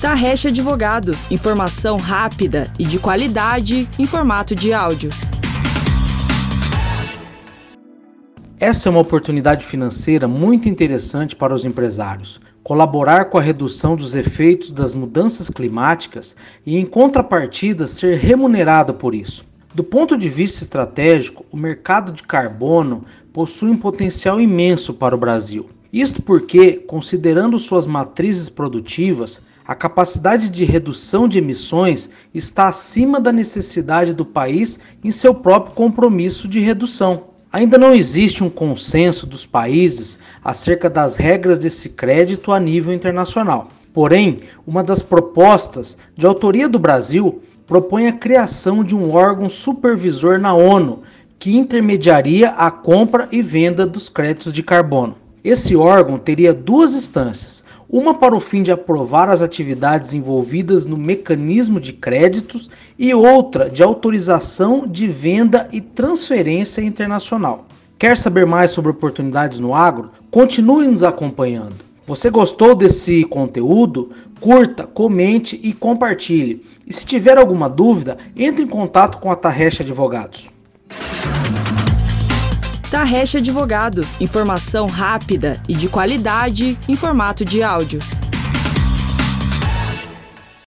Tarrecha Advogados, informação rápida e de qualidade em formato de áudio. Essa é uma oportunidade financeira muito interessante para os empresários. Colaborar com a redução dos efeitos das mudanças climáticas e, em contrapartida, ser remunerado por isso. Do ponto de vista estratégico, o mercado de carbono possui um potencial imenso para o Brasil. Isto porque, considerando suas matrizes produtivas, a capacidade de redução de emissões está acima da necessidade do país em seu próprio compromisso de redução. Ainda não existe um consenso dos países acerca das regras desse crédito a nível internacional. Porém, uma das propostas de autoria do Brasil propõe a criação de um órgão supervisor na ONU que intermediaria a compra e venda dos créditos de carbono. Esse órgão teria duas instâncias: uma para o fim de aprovar as atividades envolvidas no mecanismo de créditos e outra de autorização de venda e transferência internacional. Quer saber mais sobre oportunidades no agro? Continue nos acompanhando. Você gostou desse conteúdo? Curta, comente e compartilhe. E se tiver alguma dúvida, entre em contato com a Tarrecha Advogados. Tarrecha Advogados, informação rápida e de qualidade em formato de áudio.